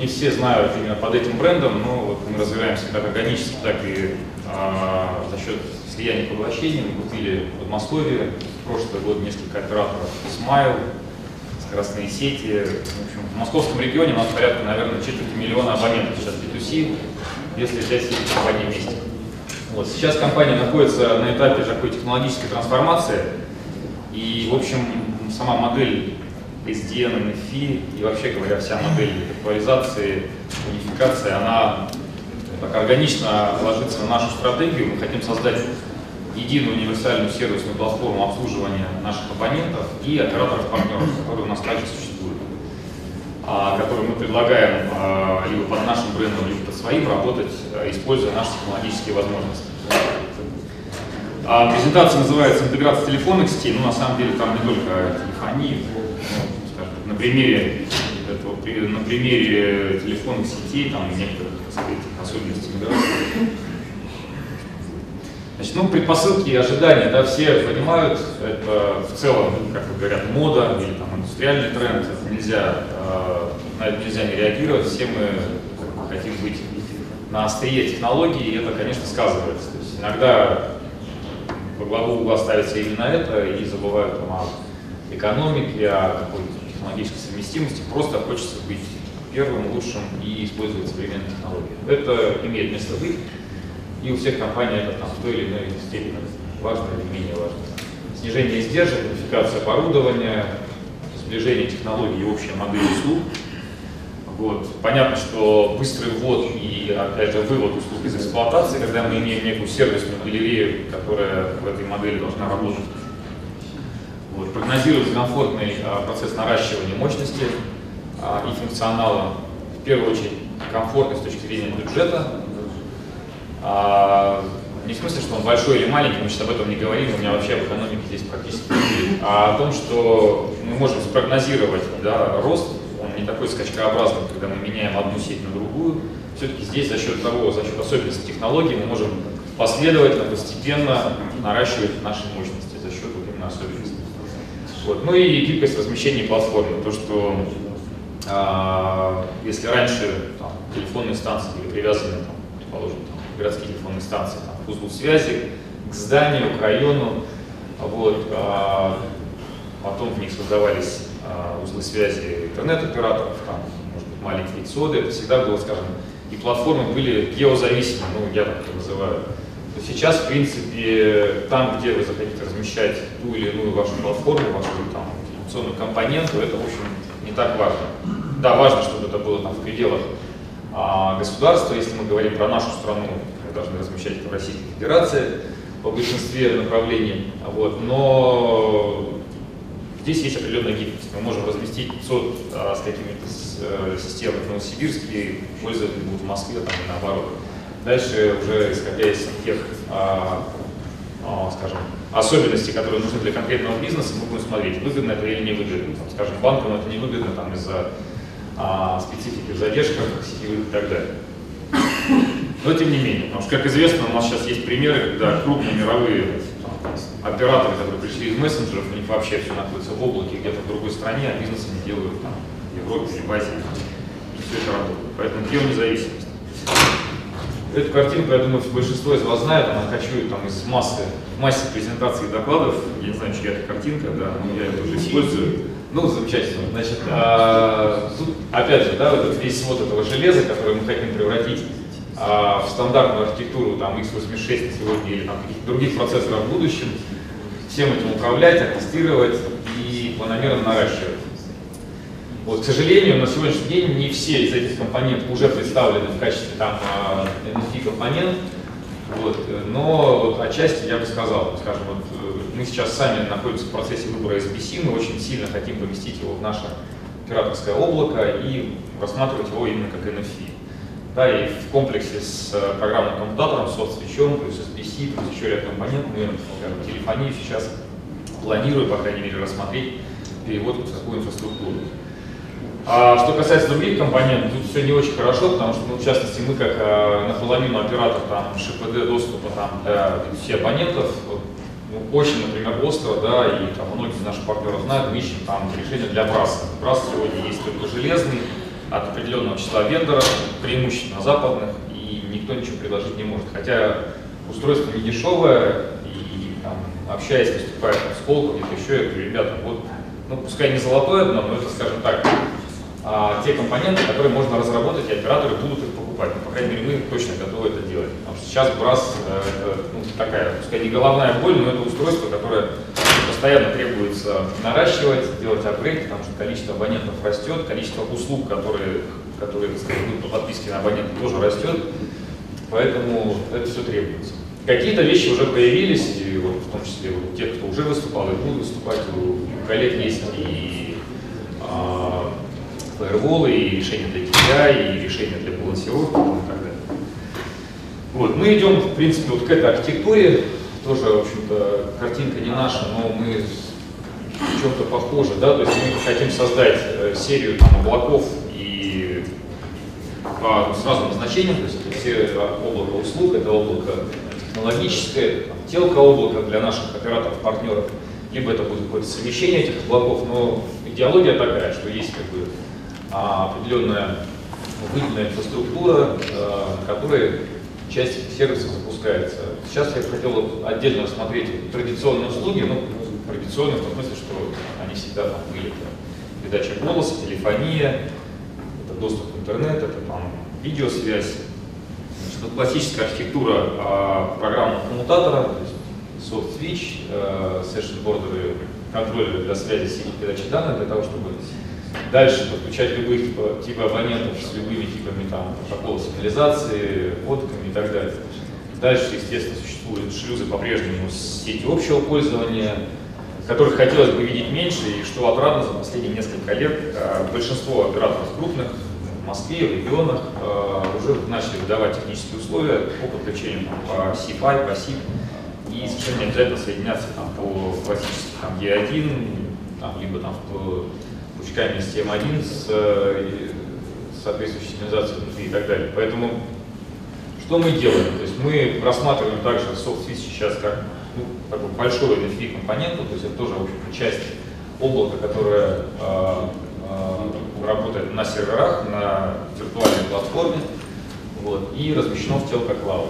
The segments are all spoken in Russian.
не все знают именно под этим брендом, но вот мы развиваемся как органически, так и а, за счет слияния поглощений. Мы купили в Подмосковье прошлый год несколько операторов Smile, скоростные сети. В, общем, в московском регионе у нас порядка, наверное, четверти миллиона абонентов сейчас B2C, если взять все эти компании вместе. Вот. Сейчас компания находится на этапе такой технологической трансформации, и, в общем, сама модель SDN, NFI и вообще говоря, вся модель актуализации, унификации, она так органично ложится на нашу стратегию. Мы хотим создать единую универсальную сервисную платформу обслуживания наших абонентов и операторов-партнеров, которые у нас также существуют, а, которые мы предлагаем а, либо под нашим брендом, либо под своим работать, а, используя наши технологические возможности. Презентация называется «Интеграция телефонных сетей». Ну, на самом деле, там не только телефонии, примере, этого, на примере телефонных сетей, там некоторых, так сказать, особенностей миграции. Значит, ну, предпосылки и ожидания, да, все понимают, это в целом, как говорят, мода или там индустриальный тренд, это нельзя, э, на это нельзя не реагировать, все мы хотим быть на острие технологий, и это, конечно, сказывается. То есть иногда во главу угла ставится именно это, и забывают там, о экономике, о какой-то технологической совместимости. Просто хочется быть первым, лучшим и использовать современные технологии. Это имеет место быть, и у всех компаний это там, в той или иной степени важно или менее важно. Снижение издержек, унификация оборудования, сближение технологий и общая модель услуг – вот. Понятно, что быстрый ввод и, опять же, вывод услуг из эксплуатации, когда мы имеем некую сервисную галерею, которая в этой модели должна работать. Вот. Прогнозируется комфортный а, процесс наращивания мощности а, и функционала. В первую очередь, комфортный с точки зрения бюджета. А, не в смысле, что он большой или маленький, мы сейчас об этом не говорим, у меня вообще об экономике здесь практически не а о том, что мы можем спрогнозировать да, рост не такой скачкообразный, когда мы меняем одну сеть на другую. Все-таки здесь за счет того, за счет особенностей технологий мы можем последовательно, постепенно наращивать наши мощности за счет вот именно особенностей. Вот. Ну и гибкость размещения платформы. То, что а, если раньше там, телефонные станции были привязаны, там, предположим, там, городские телефонные станции там, узлу связи, к зданию, к району, вот, а, потом в них создавались а, узлы связи интернет-операторов, там, может быть, маленькие соды, это всегда было, скажем, и платформы были геозависимы, ну, я так это называю. То сейчас, в принципе, там, где вы захотите размещать ту или иную вашу платформу, вашу там, информационную компоненту, это, в общем, не так важно. Да, важно, чтобы это было там в пределах а, государства. Если мы говорим про нашу страну, мы должны размещать это в Российской Федерации по большинстве направлений. Вот. Но Здесь есть определенная гибкость. Мы можем разместить 500 а, с какими-то э, системами в Новосибирске, пользователи будут в Москве там, и наоборот. Дальше уже исходя из тех, а, а, скажем, особенностей, которые нужны для конкретного бизнеса, мы будем смотреть, выгодно это или не выгодно. Там, скажем, банкам это не выгодно там, из-за а, специфики в задержках сетевых и так далее. Но тем не менее, потому что, как известно, у нас сейчас есть примеры, когда крупные мировые операторы, которые пришли из мессенджеров, у них вообще все находится в облаке, где-то в другой стране, а бизнес они делают там, в Европе в Азии. И все это работает. Поэтому геонезависимость. Эту картинку, я думаю, большинство из вас знает, она кочует там из массы, массы презентаций и докладов. Я не знаю, чья это картинка, да, но я ее тоже использую. Ну, замечательно. Значит, а, тут, опять же, да, вот этот весь свод этого железа, который мы хотим превратить а, в стандартную архитектуру там, x86 сегодня или там, каких-то других процессоров в будущем, всем этим управлять, аттестировать и планомерно наращивать. Вот, к сожалению, на сегодняшний день не все из этих компонентов уже представлены в качестве там NFI компонент, вот, но вот, отчасти я бы сказал, скажем, вот, э, мы сейчас сами находимся в процессе выбора SBC, мы очень сильно хотим поместить его в наше операторское облако и рассматривать его именно как NFI. Да, и в комплексе с э, программным коммутатором, соцсвечом, плюс SPC, плюс еще ряд компонентов, мы, скажем, телефонию сейчас планирую, по крайней мере, рассмотреть перевод в такую инфраструктуру. А что касается других компонентов, тут все не очень хорошо, потому что, ну, в частности, мы как а, наполовину оператор там, ШПД доступа там, для всех абонентов, вот, ну, очень, например, остро, да, и там, многие из наших партнеров знают, мы ищем там решение для БРАСа. БРАС сегодня есть только железный, от определенного числа вендоров, преимущественно западных, и никто ничего предложить не может. Хотя устройство не дешевое, и там, общаясь, выступая с полком, еще, я говорю, ребята, вот, ну, пускай не золотое дно, но это, скажем так, а, те компоненты, которые можно разработать, и операторы будут их покупать. Ну, по крайней мере, мы точно готовы это делать. Потому сейчас брас э, это, ну, такая, пускай не головная боль, но это устройство, которое постоянно требуется наращивать, делать апгрейд, потому что количество абонентов растет, количество услуг, которые, которые сказать, по подписке на абонента тоже растет, поэтому это все требуется. Какие-то вещи уже появились, и вот, в том числе вот, те, кто уже выступал и будут выступать, у коллег есть и а, фаерволы, и решения для KPI, и решения для балансировки и так далее. Вот, мы идем, в принципе, вот к этой архитектуре, тоже, в общем-то, картинка не наша, но мы в чем-то похожи, да, то есть мы хотим создать э, серию там, облаков и по, с разным значением, то есть все облако услуг, это облако технологическое, телка облака для наших операторов, партнеров, либо это будет какое-то совмещение этих облаков, но идеология такая, что есть как бы а, определенная выделенная инфраструктура, а, которой часть сервисов запускается. Сейчас я хотел отдельно рассмотреть традиционные услуги, ну, традиционные в том смысле, что они всегда там были. Передача голоса, телефония, это доступ в интернет, это там видеосвязь. Значит, классическая архитектура а, программного коммутатора, то есть soft switch, э, session бордеры, контроллеры для связи сети передачи данных, для того, чтобы Дальше подключать любых типа, типа абонентов с любыми типами там, протокола сигнализации, кодками и так далее. Дальше, естественно, существуют шлюзы по-прежнему с сетью общего пользования, которых хотелось бы видеть меньше, и что отрадно за последние несколько лет а, большинство операторов крупных в Москве, в регионах а, уже начали выдавать технические условия по подключению по CFI, по SIP, и совершенно не обязательно соединяться там, по классическим там, E1, там, либо там, по пучками с TM1 с э, соответствующей сигнализацией внутри и так далее. Поэтому что мы делаем? То есть мы рассматриваем также soft switch сейчас как ну, такой большой NFV компонент, то есть это тоже, в общем часть облака, которое э, э, работает на серверах, на виртуальной платформе, вот, и размещено в Telco Cloud.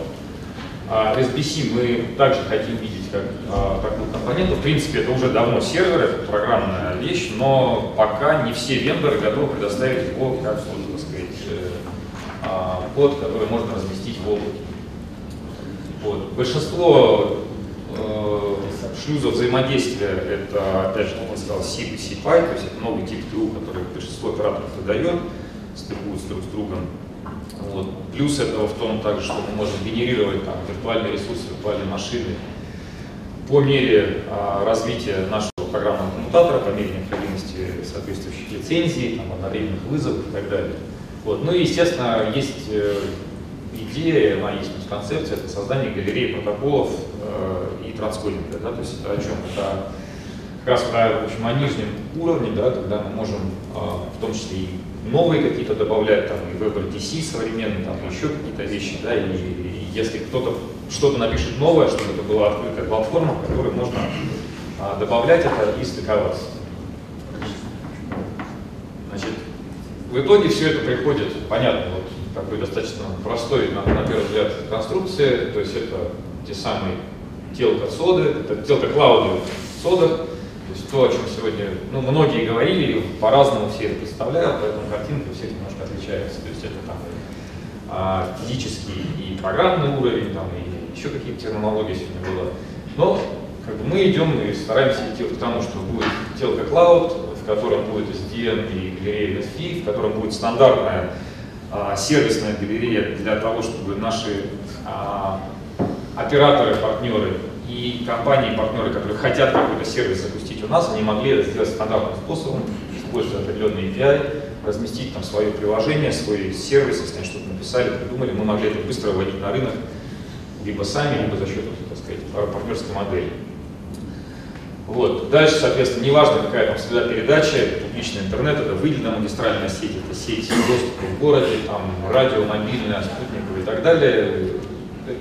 А SBC мы также хотим видеть как а, такую компоненту. В принципе, это уже давно сервер, это программная вещь, но пока не все вендоры готовы предоставить его как, так сказать, э, а, код, который можно разместить в облаке. Вот. Большинство э, шлюзов взаимодействия это, опять же, как он сказал, SIP и CPI, то есть это новый тип ТУ, который большинство операторов выдает, стыкуют друг с другом. Вот. Плюс этого в том также, что мы можем генерировать там, виртуальные ресурсы, виртуальные машины по мере а, развития нашего программного коммутатора, по мере необходимости соответствующих лицензий, там, одновременных вызовов и так далее. Вот. Ну и, естественно, есть э, идея, она есть концепция, это создание галереи протоколов э, и транскодинга. Да? То есть это о чем? Это как раз в общем, о нижнем уровне, да, когда мы можем э, в том числе и новые какие-то добавлять, там, и WebRTC современный, там, еще какие-то вещи, да, и, и если кто-то что-то напишет новое, чтобы это была открытая платформа, в которой можно а, добавлять это и стыковаться. Значит, в итоге все это приходит, понятно, вот такой достаточно простой, на, на первый взгляд, конструкции, то есть это те самые телка соды, это телка клауды сода, то есть то, о чем сегодня ну, многие говорили, по-разному все это представляют, поэтому картинка у всех немножко отличается. То есть это там а, физический и программный уровень, там, и еще какие-то терминологии сегодня было. Но как бы, мы идем и стараемся идти к тому, что будет телка клауд, в котором будет SDN и галерея NSP, в котором будет стандартная а, сервисная галерея для того, чтобы наши а, операторы, партнеры и компании, партнеры, которые хотят какой-то сервис запустить у нас, они могли это сделать стандартным способом, используя определенный API, разместить там свое приложение, свой сервис, если они что-то написали, придумали, мы могли это быстро вводить на рынок, либо сами, либо за счет, так сказать, партнерской модели. Вот. Дальше, соответственно, неважно, какая там среда передачи, публичный интернет, это выделенная магистральная сеть, это сеть доступа в городе, там радио, мобильное, спутниковое и так далее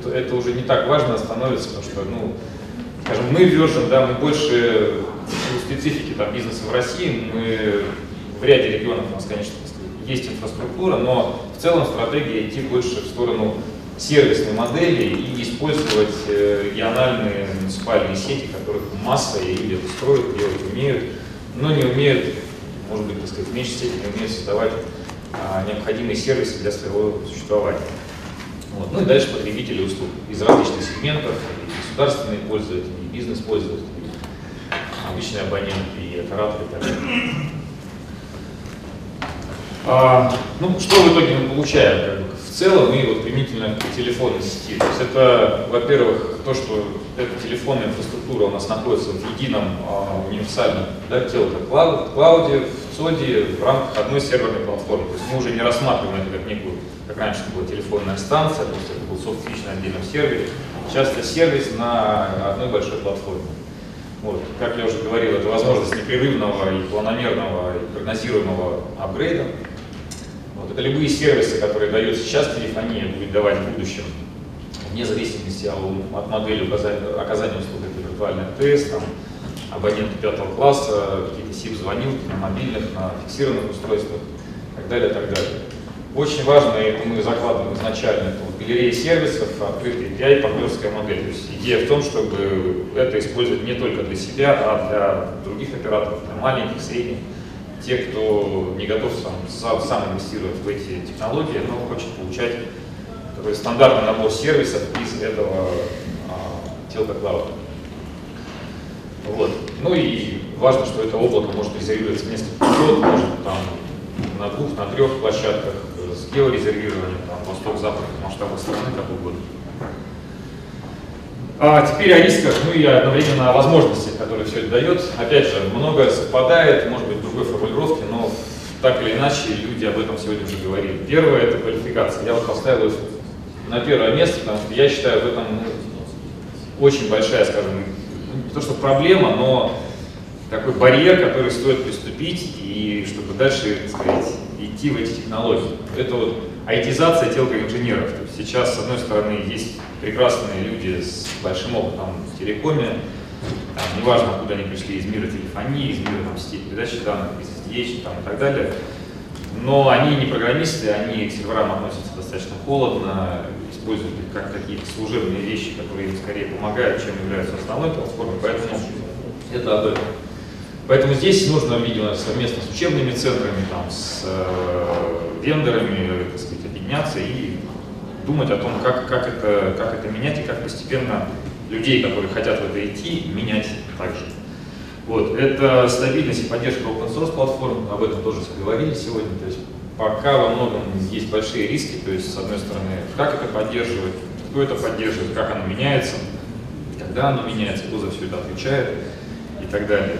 это, уже не так важно становится, потому что, ну, скажем, мы Virgin, да, мы больше специфики там, бизнеса в России, мы в ряде регионов у нас, конечно, есть инфраструктура, но в целом стратегия идти больше в сторону сервисной модели и использовать э, региональные муниципальные сети, которых масса, и люди строят, делать умеют, но не умеют, может быть, так сказать, в меньшей степени умеют создавать а, необходимые сервисы для своего существования. Вот. Ну и дальше потребители услуг из различных сегментов, и государственные пользователи, и бизнес-пользователи, обычные абоненты, и операторы и так далее. А, ну, что в итоге мы получаем как бы, в целом и вот применительно к телефонной сети? То есть это, во-первых, то, что эта телефонная инфраструктура у нас находится в едином а, универсальном да, клауде, в ЦОДе в рамках одной серверной платформы. То есть мы уже не рассматриваем это как некую, как раньше была телефонная станция, то есть это был softswitch на отдельном сервере. Сейчас это сервис на одной большой платформе. Вот. Как я уже говорил, это возможность непрерывного и планомерного и прогнозируемого апгрейда. Вот. Это любые сервисы, которые дает сейчас телефония, будет давать в будущем, вне зависимости от модели оказания услуг, это виртуальные АТС, там, абоненты пятого класса, какие-то SIP-звонилки на мобильных, на фиксированных устройствах и так далее, и так далее. Очень важно, это мы закладываем изначально, это вот галерея сервисов, открытый API, партнерская модель. То есть идея в том, чтобы это использовать не только для себя, а для других операторов, для маленьких, средних, те, кто не готов сам, сам инвестировать в эти технологии, но хочет получать такой стандартный набор сервисов из этого а, телка клауда. Вот. Ну и важно, что это облако может резервироваться несколько год, может там на двух, на трех площадках с георезервированием, там, восток-запад, масштабах страны, как угодно. А теперь о рисках, ну и одновременно о возможностях, которые все это дает. Опять же, многое совпадает, может быть, в другой формулировке, но так или иначе люди об этом сегодня уже говорили. Первое – это квалификация. Я вот поставил их на первое место, потому что я считаю в этом ну, очень большая, скажем, не то что проблема, но такой барьер, который стоит приступить, и чтобы дальше, так сказать, идти в эти технологии. Это вот айтизация телкоинженеров. То есть сейчас, с одной стороны, есть прекрасные люди с большим опытом в телекоме, там, неважно, откуда они пришли, из мира телефонии, из мира там, сетей передачи данных, из SDH там, и так далее, но они не программисты, они к серверам относятся достаточно холодно, используют их как какие-то служебные вещи, которые им скорее помогают, чем являются основной платформой, поэтому это об этом. Поэтому здесь нужно, видимо, совместно с учебными центрами, там, с э, вендорами, так сказать, объединяться и думать о том, как, как, это, как это менять и как постепенно людей, которые хотят в это идти, менять также. Вот. Это стабильность и поддержка open source платформ, об этом тоже говорили сегодня. То есть пока во многом есть большие риски, то есть с одной стороны, как это поддерживать, кто это поддерживает, как оно меняется, когда оно меняется, кто за все это отвечает и так далее.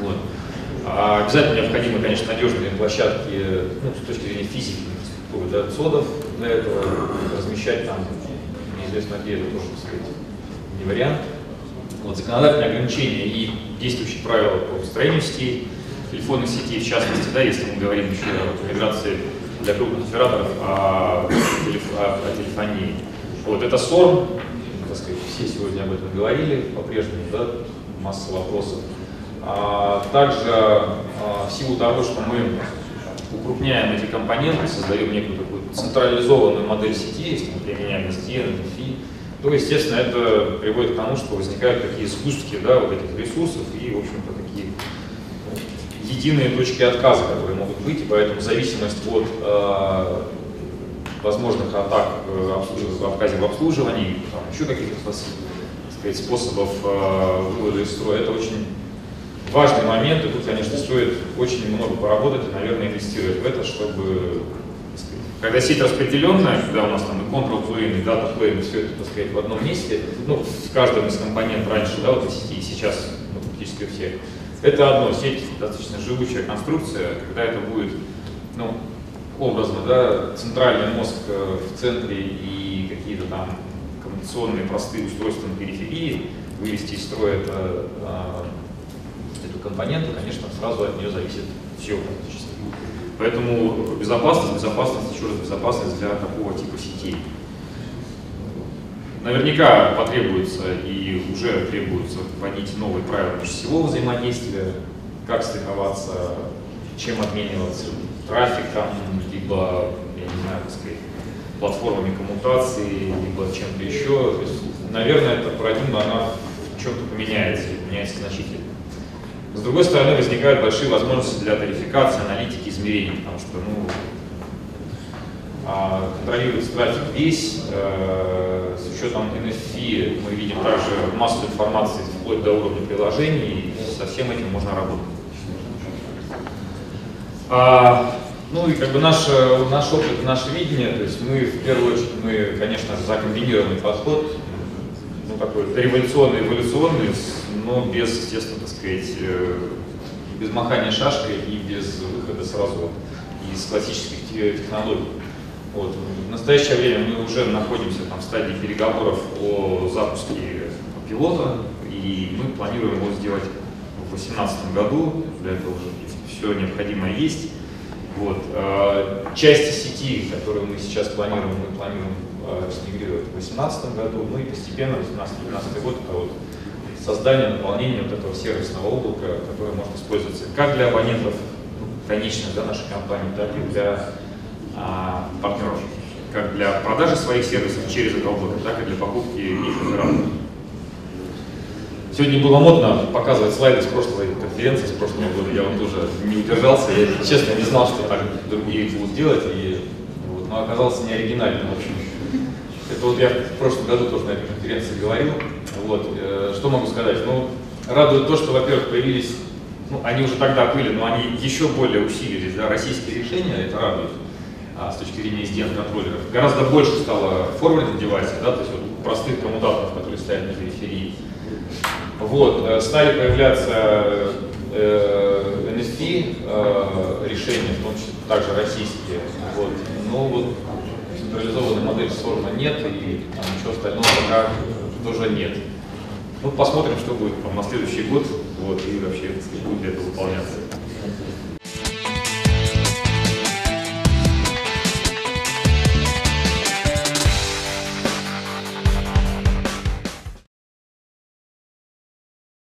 Вот. А обязательно необходимы, конечно, надежные площадки ну, с точки зрения физики, инфраструктуры, да, ЦОДов для этого, размещать там, неизвестно где, это тоже, так сказать, не вариант. Вот, законодательные ограничения и действующие правила по построению сетей, телефонных сетей, в частности, да, если мы говорим еще о миграции для крупных операторов о, телеф, о, о телефонии. Вот, это СОРМ, так сказать, все сегодня об этом говорили, по-прежнему, да, масса вопросов. А, также а, в силу того, что мы укрупняем эти компоненты, создаем некую такую централизованную модель сети, если мы применяем SDN, NFI, то, естественно, это приводит к тому, что возникают такие сгустки да, вот этих ресурсов и, в общем-то, единые точки отказа, которые могут быть, и поэтому зависимость от э, возможных атак э, в отказе в обслуживании, там, еще каких-то способов э, вывода из строя, это очень важный момент, и тут, конечно, стоит очень много поработать и, наверное, инвестировать в это, чтобы, когда сеть распределенная, когда у нас там и control plane, и data plane, все это, так сказать, в одном месте, ну, в каждом из компонентов раньше, да, вот этой сети, и сейчас ну, практически у всех, это одно, сеть достаточно живучая конструкция, когда это будет, ну, образно, да, центральный мозг э, в центре и какие-то там коммуникационные простые устройства на периферии, вывести из строя это а, компоненты, конечно, сразу от нее зависит все практически. Поэтому безопасность, безопасность, еще раз безопасность для такого типа сетей. Наверняка потребуется и уже требуется вводить новые правила межсетевого взаимодействия, как страховаться, чем обмениваться, трафик там, либо, я не знаю, так сказать, платформами коммутации, либо чем-то еще. То есть, наверное, эта парадигма, она в чем-то поменяется, и поменяется значительно. С другой стороны, возникают большие возможности для тарификации, аналитики, измерений, потому что ну, контролируется трафик весь, э, с учетом NFI мы видим также массу информации вплоть до уровня приложений, и со всем этим можно работать. А, ну и как бы наш, наш опыт, наше видение, то есть мы в первую очередь, мы, конечно же, за комбинированный подход, ну такой революционный, эволюционный, но без, естественно, так сказать, э, без махания шашкой и без выхода сразу из классических технологий. Вот. В настоящее время мы уже находимся там, в стадии переговоров о запуске пилота, и мы планируем его сделать в 2018 году. Для этого уже все необходимое есть. Вот. А, части сети, которые мы сейчас планируем, мы планируем а, смигрировать в 2018 году, ну и постепенно 2018-2012 год это вот создание, наполнение вот этого сервисного облака, которое может использоваться как для абонентов ну, конечных да, нашей компании, так и для а, партнеров, как для продажи своих сервисов через облако, так и для покупки их операторов. Сегодня было модно показывать слайды с прошлой конференции, с прошлого года. Я вот тоже не удержался, я честно не знал, что так другие будут делать, и, вот, но оказался не оригинальным, в общем. Это вот я в прошлом году тоже на этой конференции говорил. Вот, э, что могу сказать? Ну, радует то, что, во-первых, появились, ну, они уже тогда были, но они еще более усилились, да, российские решения, это радует а, с точки зрения SDN-контроллеров. Гораздо больше стало форвардинг девайсов, да, то есть вот простых коммутаторов, которые стоят на периферии. Вот, э, стали появляться э, NSP э, решения, в том числе также российские. Вот. Но вот централизованной модели сложно нет, и там, ничего остального пока тоже нет. Ну, посмотрим, что будет там, на следующий год, вот, и вообще, будет ли это выполняться.